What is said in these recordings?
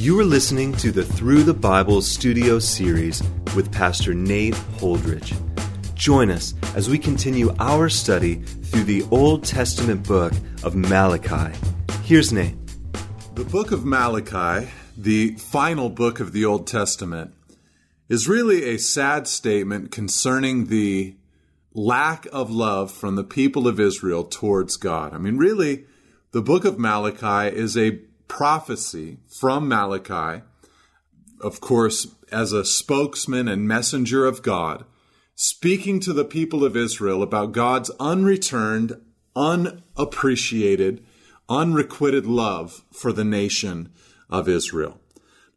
You are listening to the Through the Bible studio series with Pastor Nate Holdridge. Join us as we continue our study through the Old Testament book of Malachi. Here's Nate. The book of Malachi, the final book of the Old Testament, is really a sad statement concerning the lack of love from the people of Israel towards God. I mean, really, the book of Malachi is a prophecy from Malachi, of course, as a spokesman and messenger of God, speaking to the people of Israel about God's unreturned, unappreciated, unrequited love for the nation of Israel.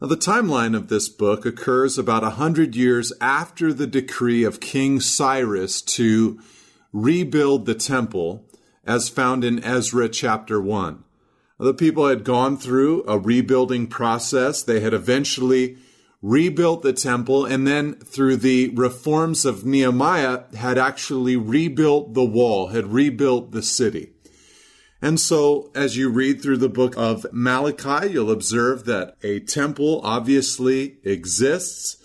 Now, the timeline of this book occurs about a hundred years after the decree of King Cyrus to rebuild the temple, as found in Ezra chapter 1. The people had gone through a rebuilding process. They had eventually rebuilt the temple, and then through the reforms of Nehemiah, had actually rebuilt the wall, had rebuilt the city. And so, as you read through the book of Malachi, you'll observe that a temple obviously exists.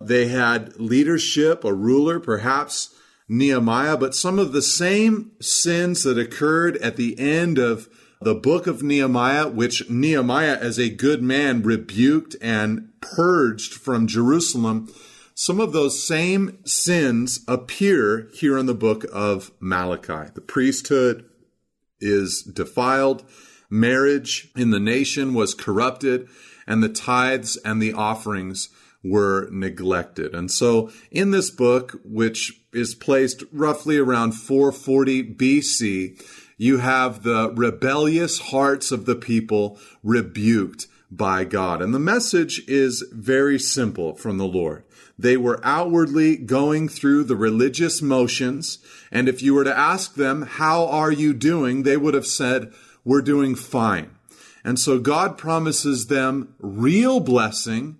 They had leadership, a ruler, perhaps Nehemiah, but some of the same sins that occurred at the end of the book of Nehemiah, which Nehemiah, as a good man, rebuked and purged from Jerusalem, some of those same sins appear here in the book of Malachi. The priesthood is defiled, marriage in the nation was corrupted, and the tithes and the offerings were neglected. And so in this book, which is placed roughly around 440 BC, you have the rebellious hearts of the people rebuked by God. And the message is very simple from the Lord. They were outwardly going through the religious motions. And if you were to ask them, how are you doing? They would have said, we're doing fine. And so God promises them real blessing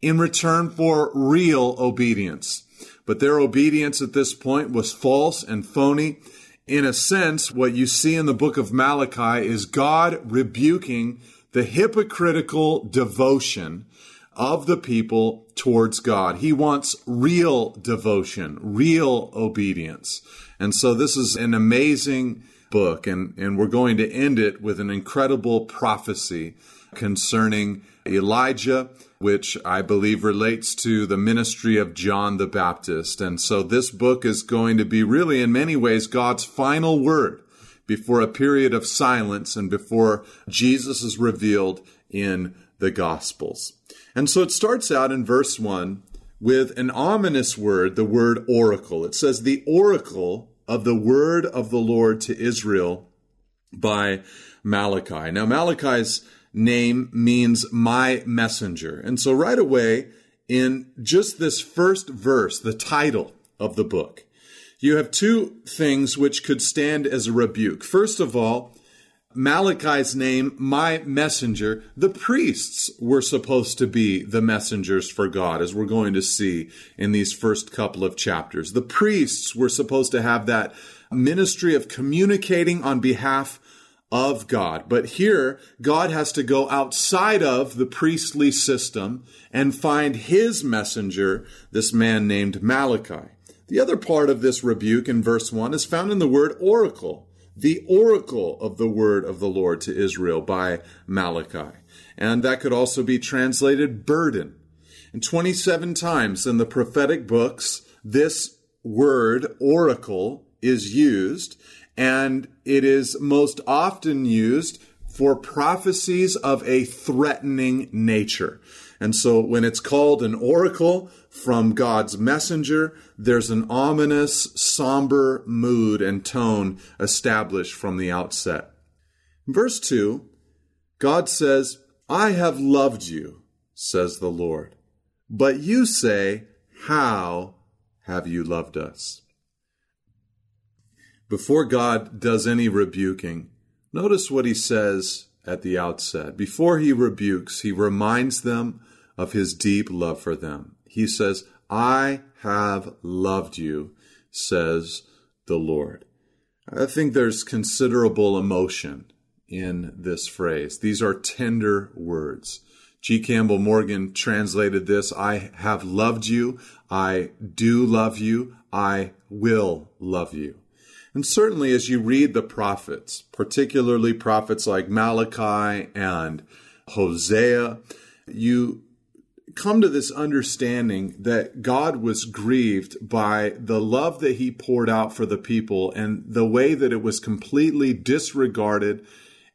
in return for real obedience. But their obedience at this point was false and phony in a sense, what you see in the book of Malachi is God rebuking the hypocritical devotion of the people towards God. He wants real devotion, real obedience. And so this is an amazing book, and, and we're going to end it with an incredible prophecy concerning Elijah which I believe relates to the ministry of John the Baptist. And so this book is going to be really, in many ways, God's final word before a period of silence and before Jesus is revealed in the Gospels. And so it starts out in verse 1 with an ominous word, the word oracle. It says, the oracle of the word of the Lord to Israel by Malachi. Now, Malachi's name means my messenger. And so right away, in just this first verse, the title of the book, you have two things which could stand as a rebuke. First of all, Malachi's name, my messenger, the priests were supposed to be the messengers for God, as we're going to see in these first couple of chapters. The priests were supposed to have that ministry of communicating on behalf of God. But here, God has to go outside of the priestly system and find his messenger, this man named Malachi. The other part of this rebuke in verse 1 is found in the word oracle, the oracle of the word of the Lord to Israel by Malachi. And that could also be translated burden. And 27 times in the prophetic books, this word oracle is used and it is most often used for prophecies of a threatening nature. And so when it's called an oracle from God's messenger, there's an ominous, somber mood and tone established from the outset. verse 2, God says, I have loved you, says the Lord. But you say, How have you loved us? before God does any rebuking, notice what he says at the outset. Before he rebukes, he reminds them of his deep love for them. He says, I have loved you, says the Lord. I think there's considerable emotion in this phrase. These are tender words. G. Campbell Morgan translated this I have loved you, I do love you, I will love you. And certainly, as you read the prophets, particularly prophets like Malachi and Hosea, you come to this understanding that God was grieved by the love that he poured out for the people and the way that it was completely disregarded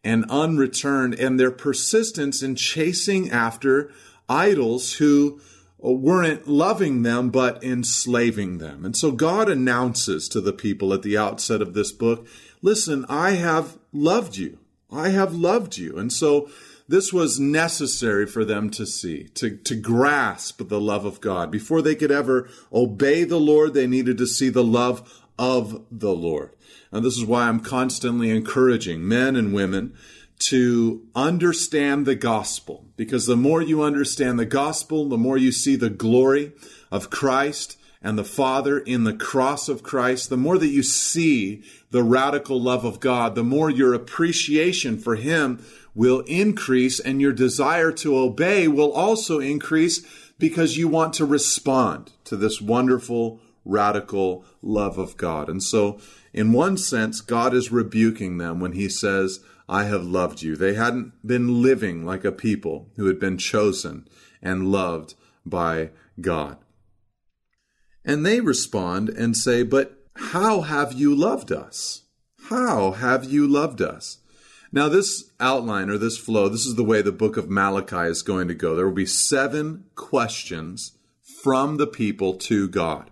and unreturned, and their persistence in chasing after idols who weren't loving them but enslaving them. And so God announces to the people at the outset of this book listen, I have loved you. I have loved you. And so this was necessary for them to see, to, to grasp the love of God. Before they could ever obey the Lord, they needed to see the love of the Lord. And this is why I'm constantly encouraging men and women to understand the gospel. Because the more you understand the gospel, the more you see the glory of Christ and the Father in the cross of Christ, the more that you see the radical love of God, the more your appreciation for Him will increase and your desire to obey will also increase because you want to respond to this wonderful, radical love of God. And so, in one sense, God is rebuking them when He says, I have loved you. They hadn't been living like a people who had been chosen and loved by God. And they respond and say, But how have you loved us? How have you loved us? Now, this outline or this flow, this is the way the book of Malachi is going to go. There will be seven questions from the people to God.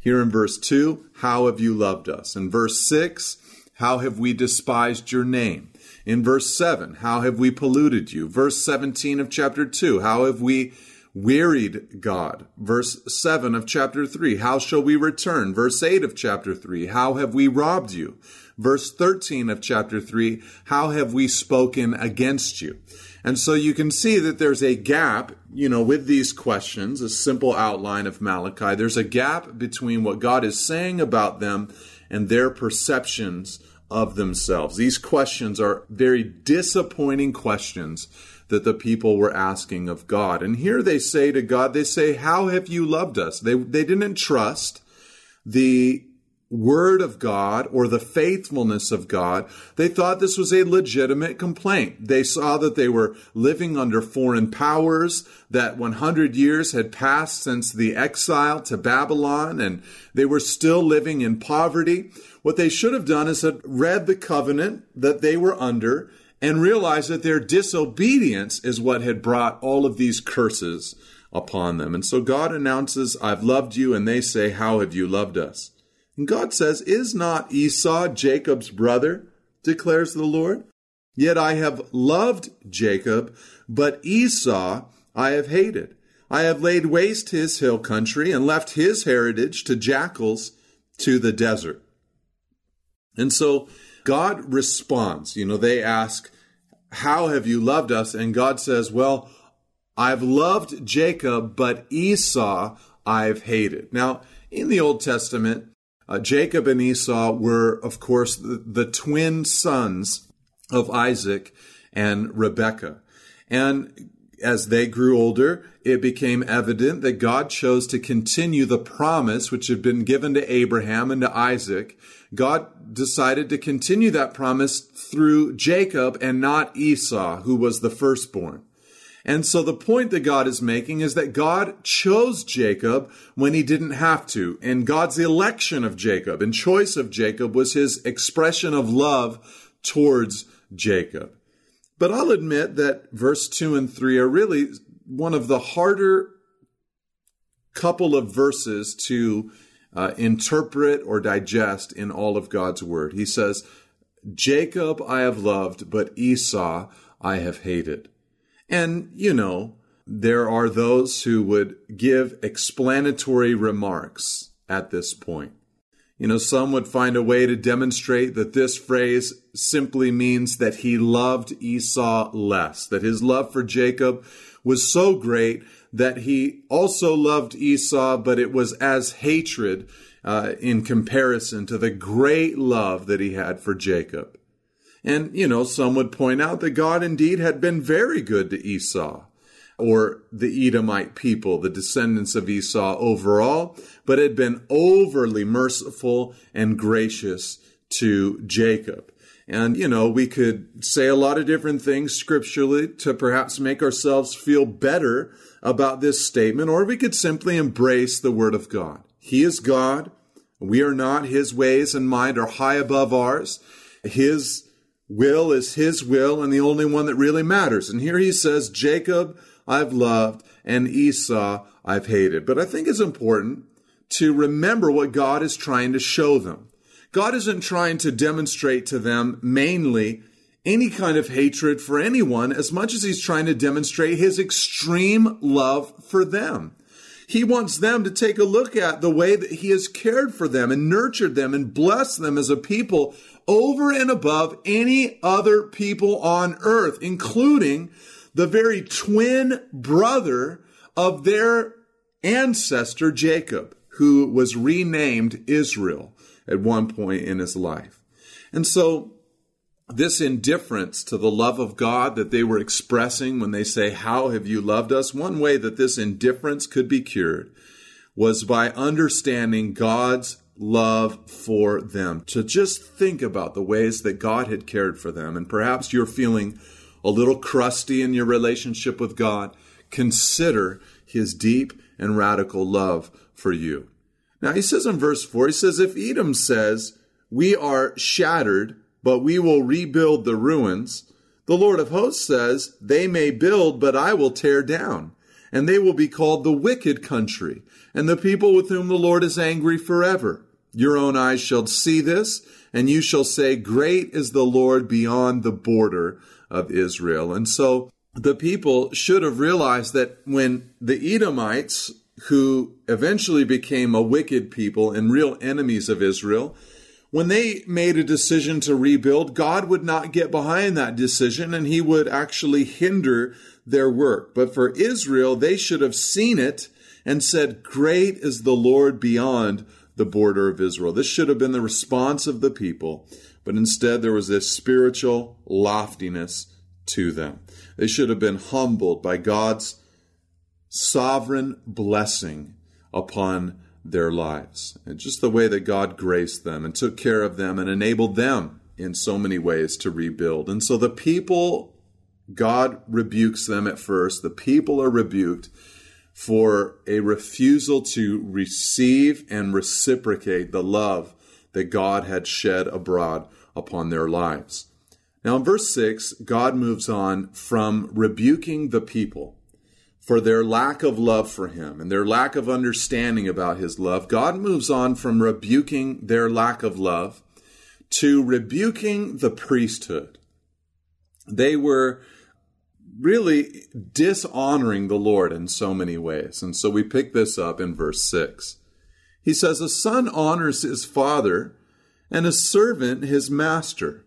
Here in verse 2, how have you loved us? In verse 6, how have we despised your name? In verse 7, how have we polluted you? Verse 17 of chapter 2, how have we wearied God? Verse 7 of chapter 3, how shall we return? Verse 8 of chapter 3, how have we robbed you? Verse 13 of chapter 3, how have we spoken against you? And so you can see that there's a gap, you know, with these questions, a simple outline of Malachi. There's a gap between what God is saying about them and their perceptions of themselves. These questions are very disappointing questions that the people were asking of God. And here they say to God, they say, How have you loved us? They, they didn't trust the word of God or the faithfulness of God, they thought this was a legitimate complaint. They saw that they were living under foreign powers, that 100 years had passed since the exile to Babylon, and they were still living in poverty. What they should have done is had read the covenant that they were under and realized that their disobedience is what had brought all of these curses upon them. And so God announces, I've loved you, and they say, How have you loved us? And God says, Is not Esau Jacob's brother? declares the Lord. Yet I have loved Jacob, but Esau I have hated. I have laid waste his hill country and left his heritage to jackals to the desert. And so God responds. You know, they ask, How have you loved us? And God says, Well, I've loved Jacob, but Esau I've hated. Now, in the Old Testament, uh, Jacob and Esau were, of course, the, the twin sons of Isaac and Rebekah. And as they grew older, it became evident that God chose to continue the promise which had been given to Abraham and to Isaac. God decided to continue that promise through Jacob and not Esau, who was the firstborn. And so the point that God is making is that God chose Jacob when he didn't have to. And God's election of Jacob and choice of Jacob was his expression of love towards Jacob. But I'll admit that verse 2 and 3 are really one of the harder couple of verses to uh, interpret or digest in all of God's word. He says, Jacob I have loved, but Esau I have hated. And, you know, there are those who would give explanatory remarks at this point. You know, some would find a way to demonstrate that this phrase simply means that he loved Esau less, that his love for Jacob was so great that he also loved Esau, but it was as hatred uh, in comparison to the great love that he had for Jacob. And, you know, some would point out that God indeed had been very good to Esau. Or the Edomite people, the descendants of Esau overall, but had been overly merciful and gracious to Jacob. And, you know, we could say a lot of different things scripturally to perhaps make ourselves feel better about this statement, or we could simply embrace the Word of God. He is God. We are not. His ways and mind are high above ours. His will is His will and the only one that really matters. And here he says, Jacob I've loved and Esau I've hated. But I think it's important to remember what God is trying to show them. God isn't trying to demonstrate to them mainly any kind of hatred for anyone as much as he's trying to demonstrate his extreme love for them. He wants them to take a look at the way that he has cared for them and nurtured them and blessed them as a people over and above any other people on earth, including the very twin brother of their ancestor Jacob, who was renamed Israel at one point in his life. And so, this indifference to the love of God that they were expressing when they say, How have you loved us? One way that this indifference could be cured was by understanding God's love for them. To just think about the ways that God had cared for them. And perhaps you're feeling a little crusty in your relationship with God. Consider his deep and radical love for you. Now he says in verse 4, he says, If Edom says, We are shattered, but we will rebuild the ruins, the Lord of hosts says, They may build, but I will tear down. And they will be called the wicked country, and the people with whom the Lord is angry forever. Your own eyes shall see this, and you shall say, Great is the Lord beyond the border of Israel. And so the people should have realized that when the Edomites who eventually became a wicked people and real enemies of Israel, when they made a decision to rebuild, God would not get behind that decision and he would actually hinder their work. But for Israel, they should have seen it and said, Great is the Lord beyond the border of Israel. This should have been the response of the people, but instead there was this spiritual loftiness to them. They should have been humbled by God's sovereign blessing upon their lives. And just the way that God graced them and took care of them and enabled them in so many ways to rebuild. And so the people, God rebukes them at first. The people are rebuked for a refusal to receive and reciprocate the love that God had shed abroad upon their lives. Now, in verse 6, God moves on from rebuking the people for their lack of love for him and their lack of understanding about his love, God moves on from rebuking their lack of love to rebuking the priesthood. They were really dishonoring the Lord in so many ways. And so we pick this up in verse 6. He says, A son honors his father, and a servant his master.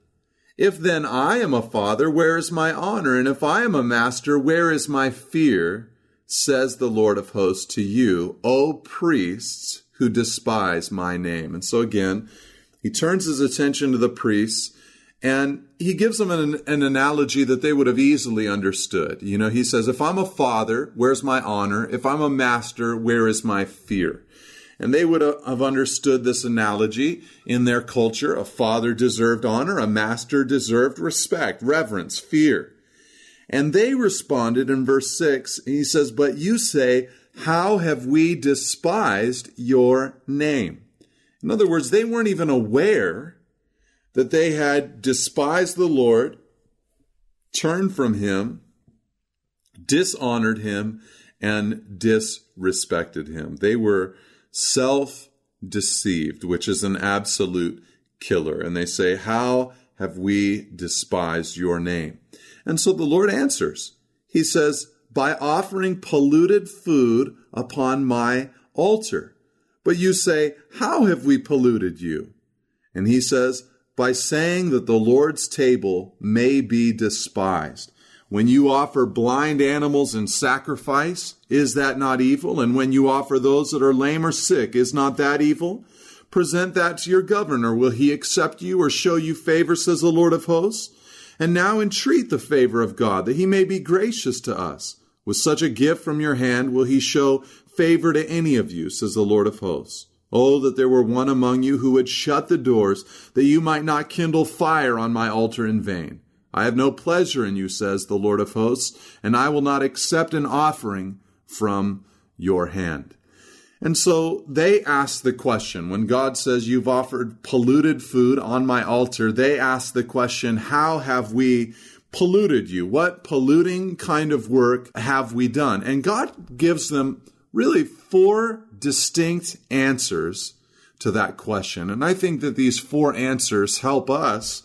If then I am a father, where is my honor? And if I am a master, where is my fear? says the Lord of hosts to you, O priests who despise my name. And so again, he turns his attention to the priests and he gives them an, an, analogy that they would have easily understood. You know, he says, if I'm a father, where's my honor? If I'm a master, where is my fear? And they would uh, have understood this analogy in their culture. A father deserved honor, a master deserved respect, reverence, fear. And they responded in verse 6, he says, But you say, How have we despised your name? In other words, they weren't even aware that they had despised the Lord, turned from him, dishonored him, and disrespected him. They were self deceived, which is an absolute killer. And they say, How have we despised your name? And so the Lord answers. He says, By offering polluted food upon my altar. But you say, How have we polluted you? And he says, By saying that the Lord's table may be despised. When you offer blind animals in sacrifice, is that not evil? And when you offer those that are lame or sick, is not that evil? Present that to your governor. Will he accept you or show you favor, says the Lord of hosts? and now entreat the favor of God, that he may be gracious to us. With such a gift from your hand will he show favor to any of you, says the Lord of hosts. Oh, that there were one among you who would shut the doors, that you might not kindle fire on my altar in vain. I have no pleasure in you, says the Lord of hosts, and I will not accept an offering from your hand. And so they ask the question when God says, You've offered polluted food on my altar, they ask the question, How have we polluted you? What polluting kind of work have we done? And God gives them really four distinct answers to that question. And I think that these four answers help us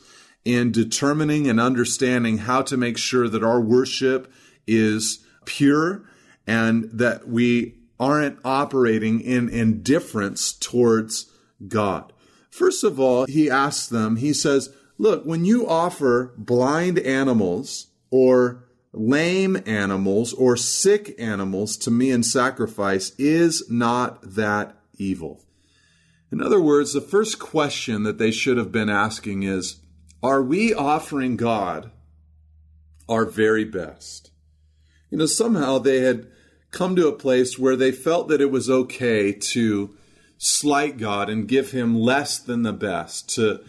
in determining and understanding how to make sure that our worship is pure and that we aren't operating in indifference towards God. First of all, he asks them, he says, Look, when you offer blind animals or lame animals or sick animals to me in sacrifice, is not that evil? In other words, the first question that they should have been asking is Are we offering God our very best? You know, somehow they had come to a place where they felt that it was okay to slight God and give him less than the best, to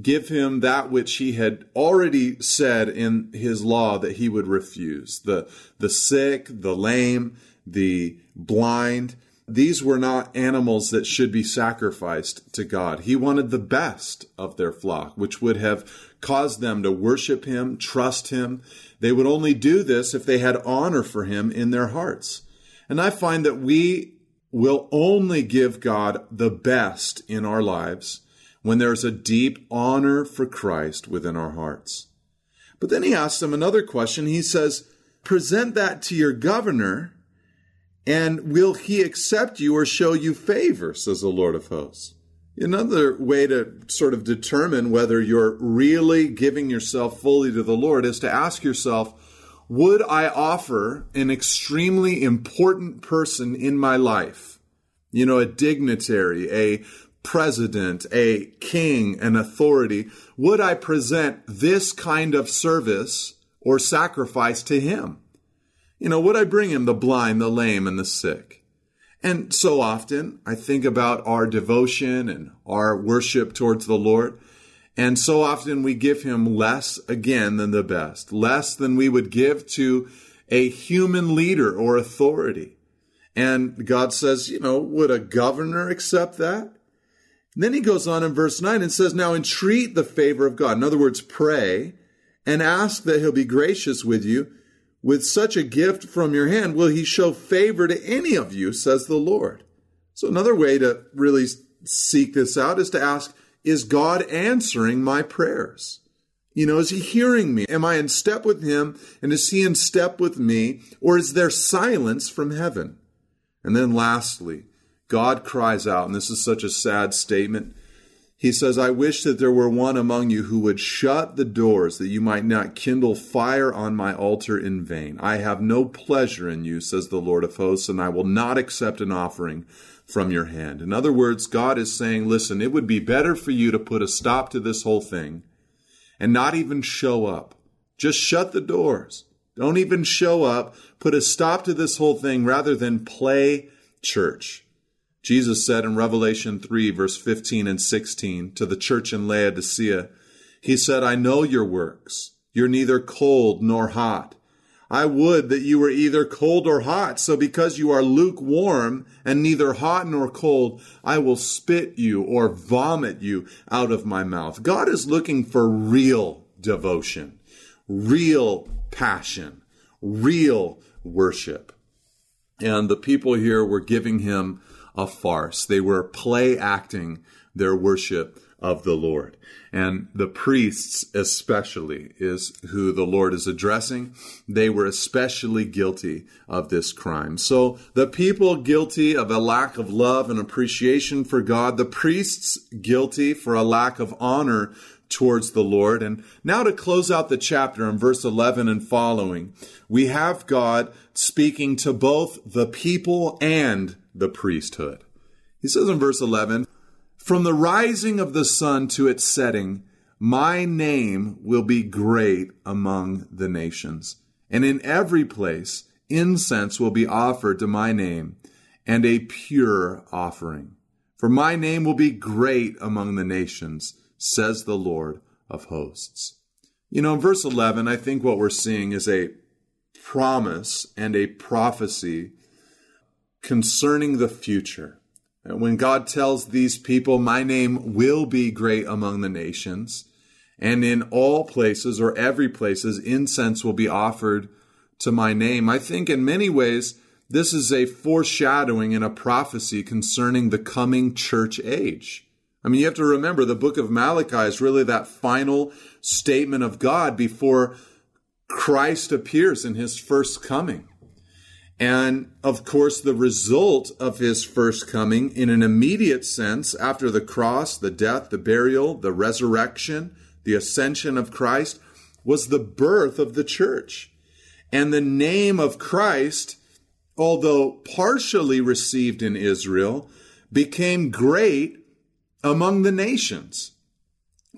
give him that which he had already said in his law that he would refuse. The, the sick, the lame, the blind, these were not animals that should be sacrificed to God. He wanted the best of their flock, which would have caused them to worship him, trust him. They would only do this if they had honor for him in their hearts. And I find that we will only give God the best in our lives when there's a deep honor for Christ within our hearts. But then he asks them another question. He says, Present that to your governor, and will he accept you or show you favor, says the Lord of hosts. Another way to sort of determine whether you're really giving yourself fully to the Lord is to ask yourself, would I offer an extremely important person in my life? You know, a dignitary, a president, a king, an authority. Would I present this kind of service or sacrifice to him? You know, would I bring him the blind, the lame, and the sick? And so often I think about our devotion and our worship towards the Lord. And so often we give him less again than the best, less than we would give to a human leader or authority. And God says, you know, would a governor accept that? And then he goes on in verse 9 and says, Now entreat the favor of God. In other words, pray and ask that he'll be gracious with you. With such a gift from your hand, will he show favor to any of you, says the Lord. So another way to really seek this out is to ask, is God answering my prayers? You know, is he hearing me? Am I in step with him? And is he in step with me? Or is there silence from heaven? And then lastly, God cries out, and this is such a sad statement. He says, I wish that there were one among you who would shut the doors that you might not kindle fire on my altar in vain. I have no pleasure in you, says the Lord of hosts, and I will not accept an offering from your hand. In other words, God is saying, listen, it would be better for you to put a stop to this whole thing and not even show up. Just shut the doors. Don't even show up. Put a stop to this whole thing rather than play church. Jesus said in Revelation 3, verse 15 and 16 to the church in Laodicea, He said, I know your works. You're neither cold nor hot. I would that you were either cold or hot. So because you are lukewarm and neither hot nor cold, I will spit you or vomit you out of my mouth. God is looking for real devotion, real passion, real worship. And the people here were giving him a farce. They were play acting their worship of the Lord. And the priests, especially, is who the Lord is addressing. They were especially guilty of this crime. So the people guilty of a lack of love and appreciation for God, the priests guilty for a lack of honor towards the Lord. And now to close out the chapter in verse 11 and following, we have God speaking to both the people and the priesthood. He says in verse 11, from the rising of the sun to its setting, my name will be great among the nations, and in every place incense will be offered to my name, and a pure offering. For my name will be great among the nations, says the Lord of hosts. You know, in verse 11, I think what we're seeing is a promise and a prophecy concerning the future. When God tells these people, My name will be great among the nations, and in all places or every places, incense will be offered to my name. I think in many ways, this is a foreshadowing and a prophecy concerning the coming church age. I mean, you have to remember the book of Malachi is really that final statement of God before Christ appears in his first coming. And of course, the result of his first coming, in an immediate sense, after the cross, the death, the burial, the resurrection, the ascension of Christ, was the birth of the church. And the name of Christ, although partially received in Israel, became great among the nations.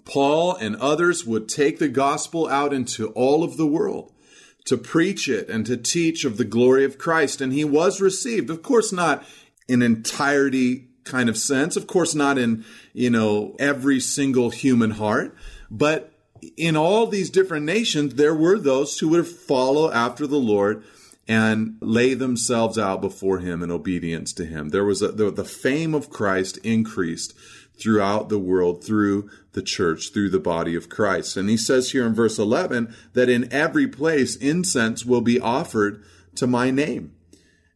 Paul and others would take the gospel out into all of the world to preach it and to teach of the glory of Christ. And he was received, of course, not in entirety kind of sense, of course, not in, you know, every single human heart, but in all these different nations, there were those who would follow after the Lord and lay themselves out before him in obedience to him. There was a, the, the fame of Christ increased throughout the world through the church, through the body of Christ. And he says here in verse 11 that in every place incense will be offered to my name.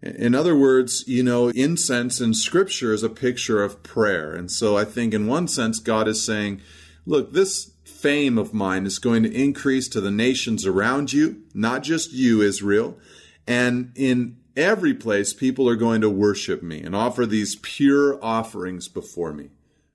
In other words, you know, incense in scripture is a picture of prayer. And so I think in one sense, God is saying, look, this fame of mine is going to increase to the nations around you, not just you, Israel. And in every place, people are going to worship me and offer these pure offerings before me.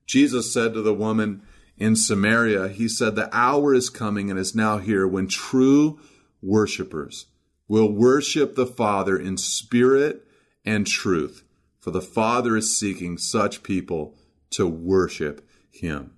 Jesus said to the woman in Samaria, He said, The hour is coming and is now here when true worshipers will worship the Father in spirit and truth, for the Father is seeking such people to worship Him.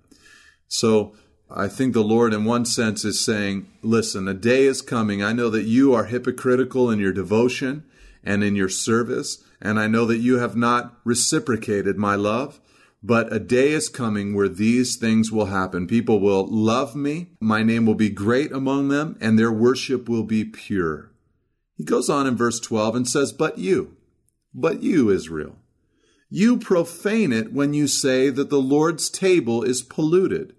So, I think the Lord, in one sense, is saying, Listen, a day is coming. I know that you are hypocritical in your devotion and in your service, and I know that you have not reciprocated my love. But a day is coming where these things will happen. People will love me, my name will be great among them, and their worship will be pure. He goes on in verse 12 and says, But you, but you, Israel, you profane it when you say that the Lord's table is polluted,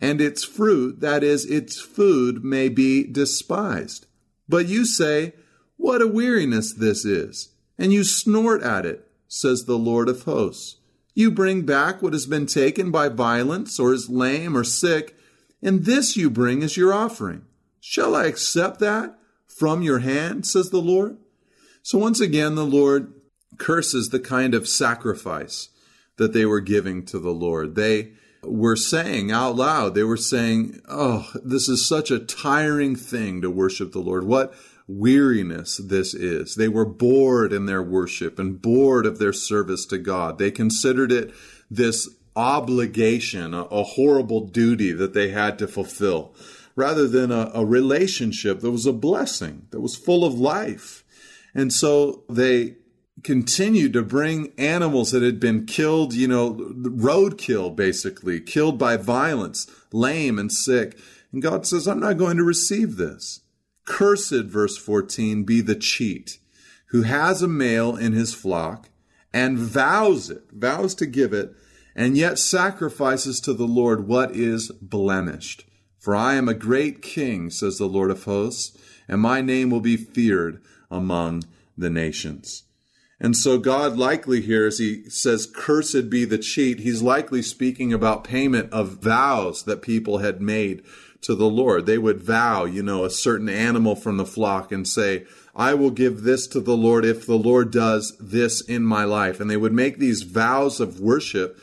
and its fruit, that is, its food, may be despised. But you say, What a weariness this is! And you snort at it, says the Lord of hosts. You bring back what has been taken by violence or is lame or sick, and this you bring as your offering. Shall I accept that from your hand, says the Lord? So once again, the Lord curses the kind of sacrifice that they were giving to the Lord. They were saying out loud, they were saying, Oh, this is such a tiring thing to worship the Lord. What weariness this is. They were bored in their worship and bored of their service to God. They considered it this obligation, a, a horrible duty that they had to fulfill, rather than a, a relationship that was a blessing, that was full of life. And so they continued to bring animals that had been killed, you know, roadkill basically, killed by violence, lame and sick. And God says, I'm not going to receive this. Cursed, verse 14, be the cheat who has a male in his flock and vows it, vows to give it, and yet sacrifices to the Lord what is blemished. For I am a great king, says the Lord of hosts, and my name will be feared among the nations. And so God likely here, as he says, cursed be the cheat, he's likely speaking about payment of vows that people had made to the Lord. They would vow, you know, a certain animal from the flock and say, I will give this to the Lord if the Lord does this in my life. And they would make these vows of worship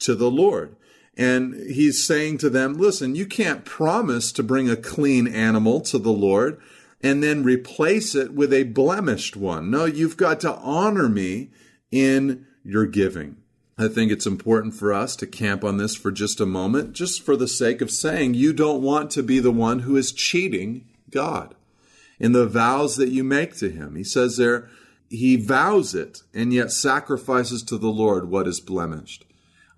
to the Lord. And he's saying to them, listen, you can't promise to bring a clean animal to the Lord and then replace it with a blemished one. No, you've got to honor me in your giving. I think it's important for us to camp on this for just a moment, just for the sake of saying you don't want to be the one who is cheating God. in the vows that you make to him. He says there, he vows it and yet sacrifices to the Lord what is blemished.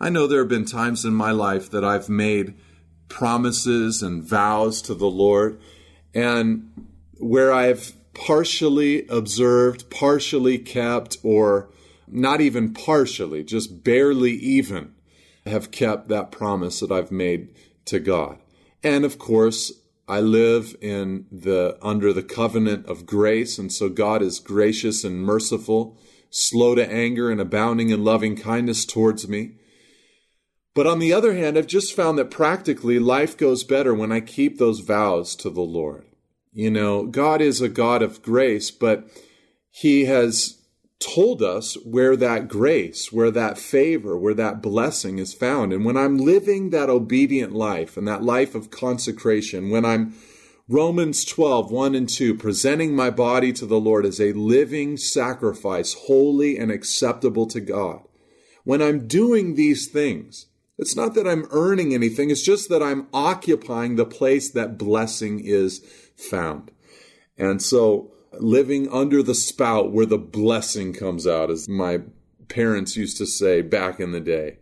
I know there have been times in my life that I've made promises and vows to the Lord and where I've partially observed, partially kept, or not even partially, just barely even have kept that promise that I've made to God. And of course, I live in the under the covenant of grace, and so God is gracious and merciful, slow to anger and abounding in loving kindness towards me. But on the other hand, I've just found that practically life goes better when I keep those vows to the Lord. You know, God is a God of grace, but He has told us where that grace, where that favor, where that blessing is found. And when I'm living that obedient life and that life of consecration, when I'm Romans 12, 1 and 2, presenting my body to the Lord as a living sacrifice, holy and acceptable to God. When I'm doing these things, it's not that I'm earning anything, it's just that I'm occupying the place that blessing is found. And so living under the spout where the blessing comes out, as my parents used to say back in the day.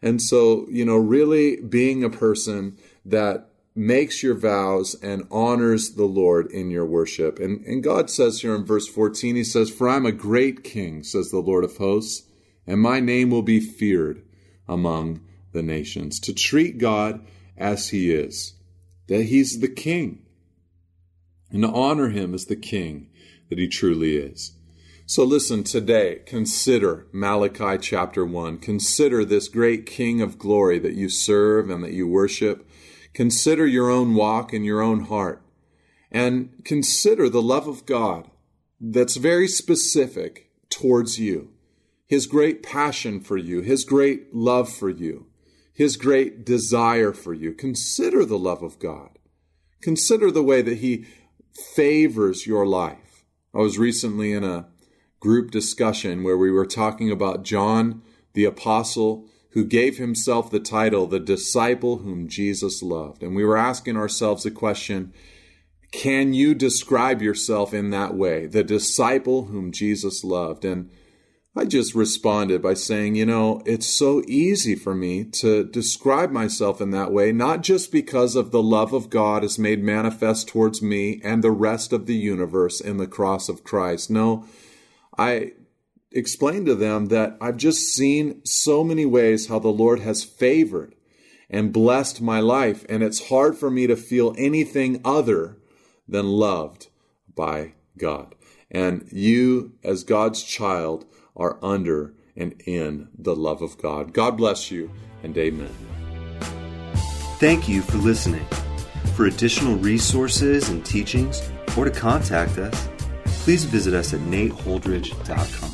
And so, you know, really being a person that makes your vows and honors the Lord in your worship. And, and God says here in verse 14, He says, For I'm a great king, says the Lord of hosts, and my name will be feared among the nations. To treat God as He is, that He's the king, and to honor Him as the king that he truly is. So listen today, consider Malachi chapter 1. Consider this great King of glory that you serve and that you worship. Consider your own walk and your own heart. And consider the love of God that's very specific towards you. His great passion for you, His great love for you, His great desire for you. Consider the love of God. Consider the way that He favors your life. I was recently in a group discussion where we were talking about John the Apostle who gave himself the title, the disciple whom Jesus loved. And we were asking ourselves the question can you describe yourself in that way, the disciple whom Jesus loved? And I just responded by saying, you know, it's so easy for me to describe myself in that way, not just because of the love of God is made manifest towards me and the rest of the universe in the cross of Christ. No, I explained to them that I've just seen so many ways how the Lord has favored and blessed my life, and it's hard for me to feel anything other than loved by God. And you, as God's child, are under and in the love of God. God bless you and amen. Thank you for listening. For additional resources and teachings, or to contact us, please visit us at nateholdridge.com.